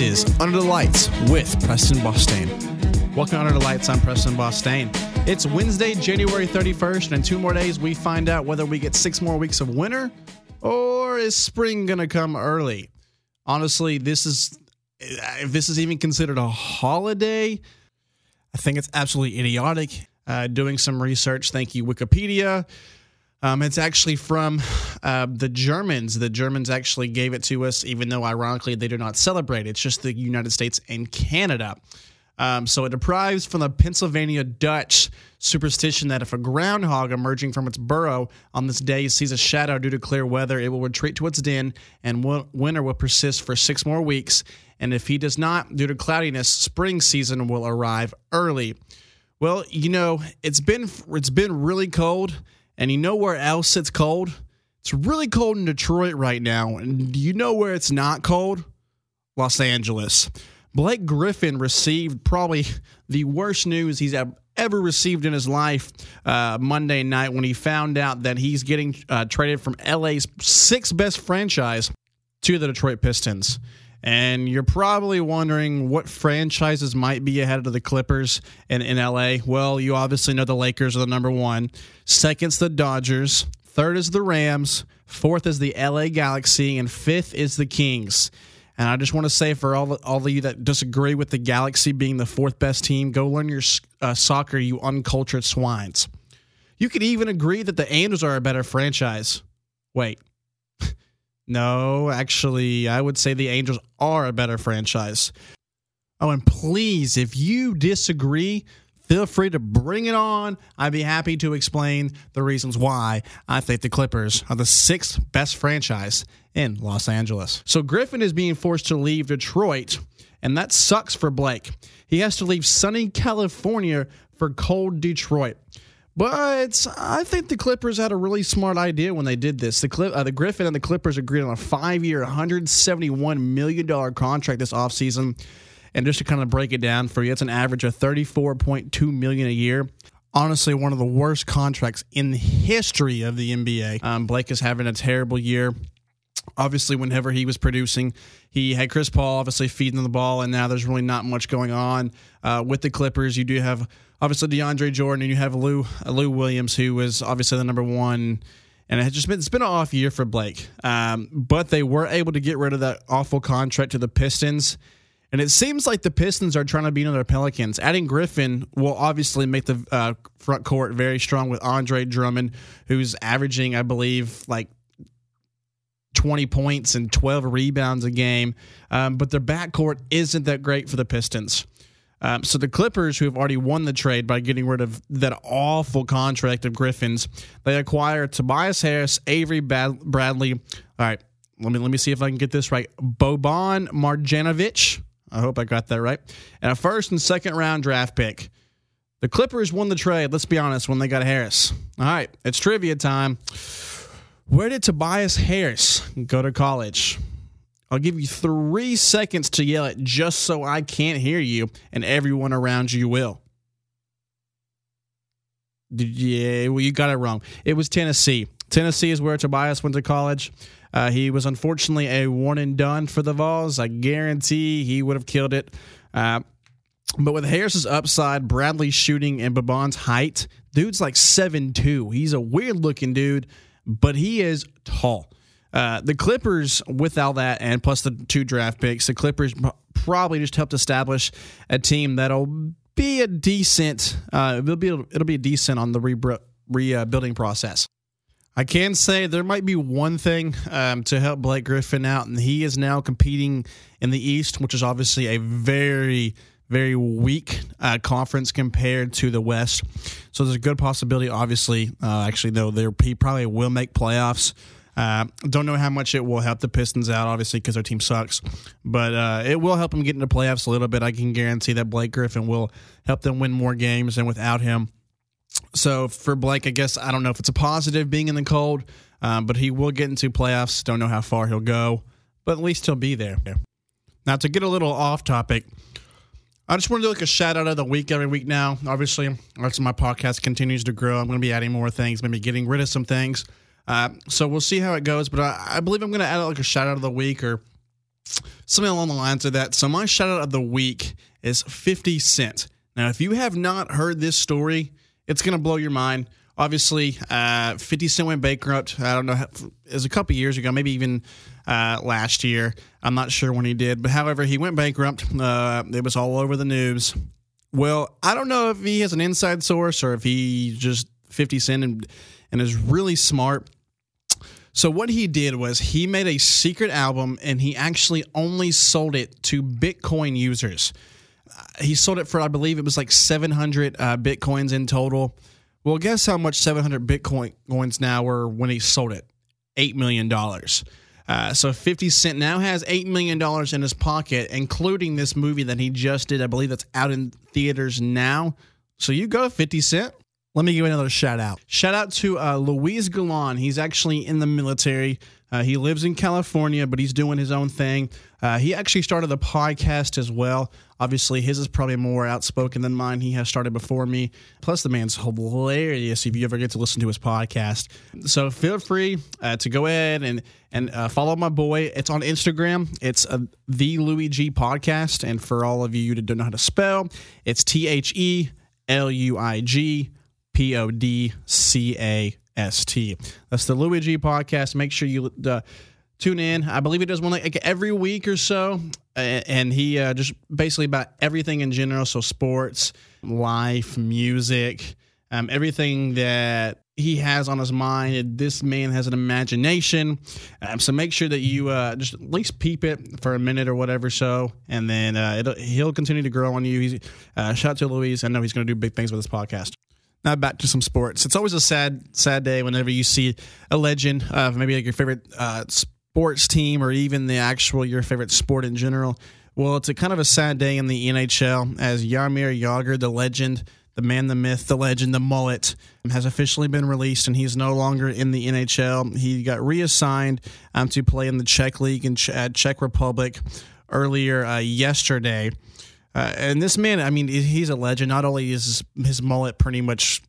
Is Under the Lights with Preston Bostain. Welcome Under the Lights. I'm Preston Bostain. It's Wednesday, January 31st, and in two more days we find out whether we get six more weeks of winter or is spring going to come early. Honestly, this is if this is even considered a holiday, I think it's absolutely idiotic. Uh, doing some research, thank you, Wikipedia. Um, it's actually from uh, the Germans. The Germans actually gave it to us, even though ironically they do not celebrate. It's just the United States and Canada. Um, so it derives from the Pennsylvania Dutch superstition that if a groundhog emerging from its burrow on this day sees a shadow due to clear weather, it will retreat to its den and winter will persist for six more weeks. And if he does not, due to cloudiness, spring season will arrive early. Well, you know, it's been it's been really cold and you know where else it's cold? It's really cold in Detroit right now. And do you know where it's not cold? Los Angeles. Blake Griffin received probably the worst news he's ever received in his life uh, Monday night when he found out that he's getting uh, traded from LA's sixth best franchise to the Detroit Pistons. And you're probably wondering what franchises might be ahead of the Clippers in, in LA. Well, you obviously know the Lakers are the number one. Second's the Dodgers. Third is the Rams. Fourth is the LA Galaxy. And fifth is the Kings. And I just want to say for all, all of you that disagree with the Galaxy being the fourth best team, go learn your uh, soccer, you uncultured swines. You could even agree that the Angels are a better franchise. Wait, no, actually, I would say the Angels are a better franchise. Oh, and please, if you disagree, feel free to bring it on. I'd be happy to explain the reasons why I think the Clippers are the sixth best franchise in Los Angeles. So Griffin is being forced to leave Detroit, and that sucks for Blake. He has to leave sunny California for cold Detroit. But I think the Clippers had a really smart idea when they did this. The uh, the Griffin and the Clippers agreed on a five-year, 171 million dollar contract this offseason. And just to kind of break it down for you, it's an average of 34.2 million a year. Honestly, one of the worst contracts in the history of the NBA. Um, Blake is having a terrible year obviously whenever he was producing he had chris paul obviously feeding the ball and now there's really not much going on uh, with the clippers you do have obviously deandre jordan and you have lou uh, lou williams who was obviously the number one and it has just been it's been an off year for blake um, but they were able to get rid of that awful contract to the pistons and it seems like the Pistons are trying to beat another Pelicans. Adding Griffin will obviously make the uh, front court very strong with Andre Drummond, who's averaging, I believe, like 20 points and 12 rebounds a game, um, but their backcourt isn't that great for the Pistons. Um, so the Clippers, who have already won the trade by getting rid of that awful contract of Griffin's, they acquire Tobias Harris, Avery Bad- Bradley. All right, let me let me see if I can get this right. Boban Marjanovic. I hope I got that right. And a first and second round draft pick. The Clippers won the trade. Let's be honest, when they got Harris. All right, it's trivia time. Where did Tobias Harris go to college? I'll give you three seconds to yell it just so I can't hear you and everyone around you will. Yeah, well, you got it wrong. It was Tennessee. Tennessee is where Tobias went to college. Uh, he was unfortunately a one and done for the Vols. I guarantee he would have killed it. Uh, but with Harris's upside, Bradley's shooting, and Boban's height, dude's like seven two. He's a weird looking dude but he is tall. Uh, the Clippers, with all that, and plus the two draft picks, the Clippers probably just helped establish a team that'll be a decent. Uh, it'll be it'll be decent on the rebuilding process. I can say there might be one thing um, to help Blake Griffin out, and he is now competing in the East, which is obviously a very very weak uh, conference compared to the West. So there's a good possibility, obviously, uh, actually, though, there he probably will make playoffs. Uh, don't know how much it will help the Pistons out, obviously, because their team sucks. But uh, it will help them get into playoffs a little bit. I can guarantee that Blake Griffin will help them win more games than without him. So for Blake, I guess I don't know if it's a positive being in the cold, um, but he will get into playoffs. Don't know how far he'll go, but at least he'll be there. Now, to get a little off topic, I just want to do like a shout out of the week every week now. Obviously, as my podcast continues to grow, I'm going to be adding more things, maybe getting rid of some things. Uh, so we'll see how it goes. But I, I believe I'm going to add like a shout out of the week or something along the lines of that. So my shout out of the week is 50 Cent. Now, if you have not heard this story, it's going to blow your mind. Obviously, uh, 50 Cent went bankrupt. I don't know, it was a couple years ago, maybe even uh, last year. I'm not sure when he did, but however, he went bankrupt. Uh, it was all over the news. Well, I don't know if he has an inside source or if he just 50 Cent and, and is really smart. So what he did was he made a secret album and he actually only sold it to Bitcoin users. Uh, he sold it for I believe it was like 700 uh, bitcoins in total. Well, guess how much 700 bitcoin coins now were when he sold it? Eight million dollars. Uh, so 50 Cent now has $8 million in his pocket, including this movie that he just did. I believe that's out in theaters now. So you go, 50 Cent. Let me give another shout out. Shout out to uh, Luis Galan. He's actually in the military. Uh, he lives in California, but he's doing his own thing. Uh, he actually started a podcast as well. Obviously, his is probably more outspoken than mine. He has started before me. Plus, the man's hilarious if you ever get to listen to his podcast. So feel free uh, to go ahead and and uh, follow my boy. It's on Instagram. It's uh, the Louis G podcast. And for all of you that don't know how to spell, it's T H E L U I G P O D C A S T. That's the Luigi podcast. Make sure you uh, tune in. I believe he does one like every week or so, and he uh, just basically about everything in general. So sports, life, music, um, everything that he has on his mind. This man has an imagination. Um, so make sure that you uh, just at least peep it for a minute or whatever. So, and then uh, he'll continue to grow on you. He's, uh, shout out to Louise. I know he's going to do big things with this podcast. Now back to some sports. It's always a sad, sad day whenever you see a legend of maybe like your favorite uh, sports team or even the actual your favorite sport in general. Well, it's a kind of a sad day in the NHL as Jaromir Jagr, the legend, the man, the myth, the legend, the mullet, has officially been released and he's no longer in the NHL. He got reassigned um, to play in the Czech League Ch- Czech Republic earlier uh, yesterday. Uh, and this man, I mean, he's a legend. Not only is his mullet pretty much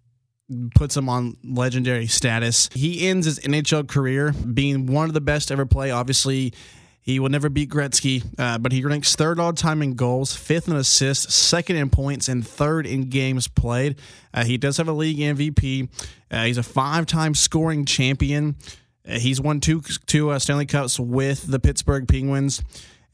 puts him on legendary status, he ends his NHL career being one of the best ever play. Obviously, he will never beat Gretzky, uh, but he ranks third all time in goals, fifth in assists, second in points, and third in games played. Uh, he does have a league MVP. Uh, he's a five time scoring champion. Uh, he's won two two uh, Stanley Cups with the Pittsburgh Penguins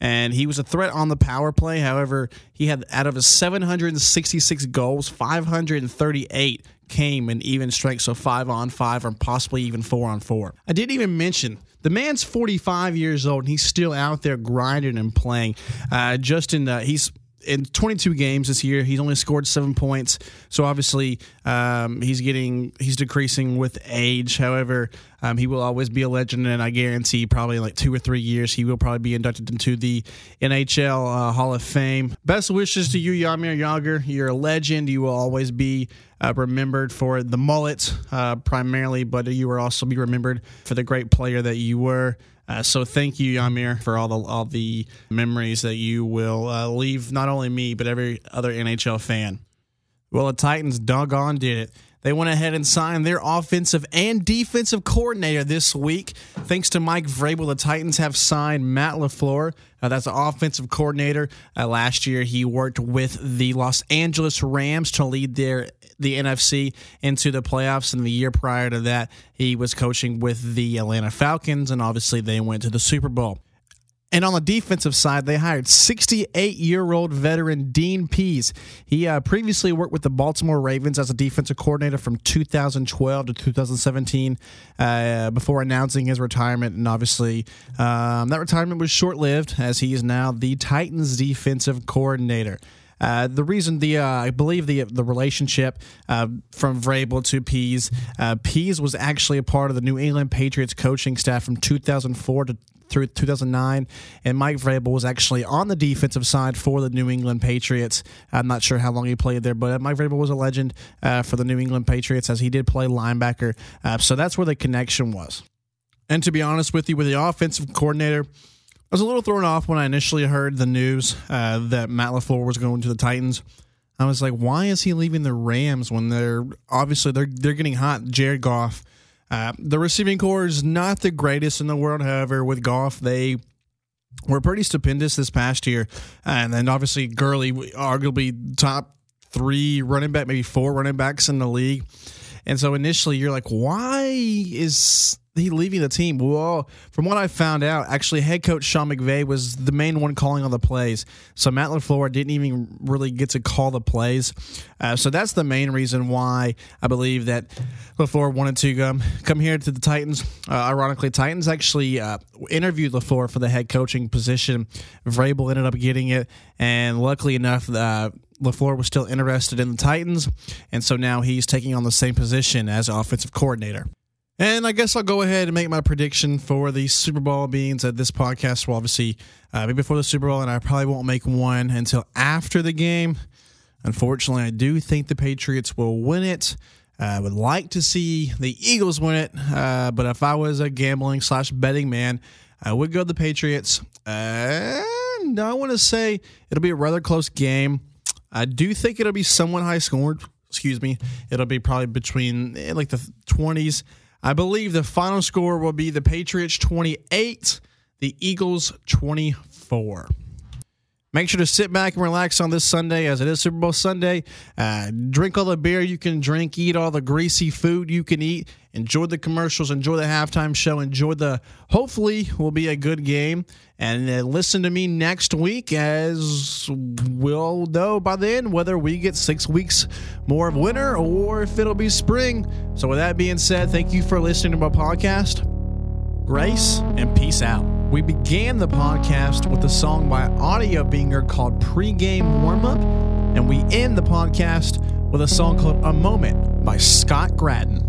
and he was a threat on the power play. However, he had out of his 766 goals, 538 came in even strength, so five on five or possibly even four on four. I didn't even mention the man's 45 years old and he's still out there grinding and playing. Uh, Justin, uh, he's in 22 games this year, he's only scored seven points. So obviously, um, he's getting he's decreasing with age. However, um, he will always be a legend, and I guarantee probably like two or three years he will probably be inducted into the NHL uh, Hall of Fame. Best wishes to you, Jaromir Jagr. You're a legend. You will always be uh, remembered for the mullet uh, primarily, but you will also be remembered for the great player that you were. Uh, so thank you, Jaromir, for all the all the memories that you will uh, leave not only me but every other NHL fan. Well, the Titans doggone did it. They went ahead and signed their offensive and defensive coordinator this week. Thanks to Mike Vrabel, the Titans have signed Matt LaFleur. Uh, that's the offensive coordinator. Uh, last year, he worked with the Los Angeles Rams to lead their the NFC into the playoffs. And the year prior to that, he was coaching with the Atlanta Falcons, and obviously they went to the Super Bowl. And on the defensive side, they hired 68 year old veteran Dean Pees. He uh, previously worked with the Baltimore Ravens as a defensive coordinator from 2012 to 2017 uh, before announcing his retirement. And obviously, um, that retirement was short lived as he is now the Titans defensive coordinator. Uh, the reason the uh, I believe the the relationship uh, from Vrabel to Pees, uh, Pees was actually a part of the New England Patriots coaching staff from 2004 to through 2009, and Mike Vrabel was actually on the defensive side for the New England Patriots. I'm not sure how long he played there, but Mike Vrabel was a legend uh, for the New England Patriots as he did play linebacker. Uh, so that's where the connection was. And to be honest with you, with the offensive coordinator, I was a little thrown off when I initially heard the news uh, that Matt LaFleur was going to the Titans. I was like, why is he leaving the Rams when they're obviously they're they're getting hot? Jared Goff uh, the receiving corps is not the greatest in the world. However, with Goff, they were pretty stupendous this past year. And then obviously Gurley, arguably top three running back, maybe four running backs in the league. And so initially you're like, why is he leaving the team? Well, from what I found out, actually head coach Sean McVay was the main one calling all the plays. So Matt LaFleur didn't even really get to call the plays. Uh, so that's the main reason why I believe that LaFleur wanted to um, come here to the Titans. Uh, ironically, Titans actually uh, interviewed LaFleur for the head coaching position. Vrabel ended up getting it. And luckily enough, uh, LaFleur was still interested in the Titans, and so now he's taking on the same position as offensive coordinator. And I guess I'll go ahead and make my prediction for the Super Bowl beings that this podcast will obviously uh, be before the Super Bowl, and I probably won't make one until after the game. Unfortunately, I do think the Patriots will win it. I would like to see the Eagles win it, uh, but if I was a gambling slash betting man, I would go the Patriots. And I want to say it'll be a rather close game. I do think it'll be somewhat high scored. Excuse me. It'll be probably between eh, like the 20s. I believe the final score will be the Patriots 28, the Eagles 24. Make sure to sit back and relax on this Sunday as it is Super Bowl Sunday. Uh, drink all the beer you can drink, eat all the greasy food you can eat, enjoy the commercials, enjoy the halftime show, enjoy the hopefully will be a good game. And uh, listen to me next week as we'll know by then whether we get six weeks more of winter or if it'll be spring. So, with that being said, thank you for listening to my podcast. Grace and peace out. We began the podcast with a song by Audiobinger called Pre-Game Warm Up, and we end the podcast with a song called A Moment by Scott Gratton.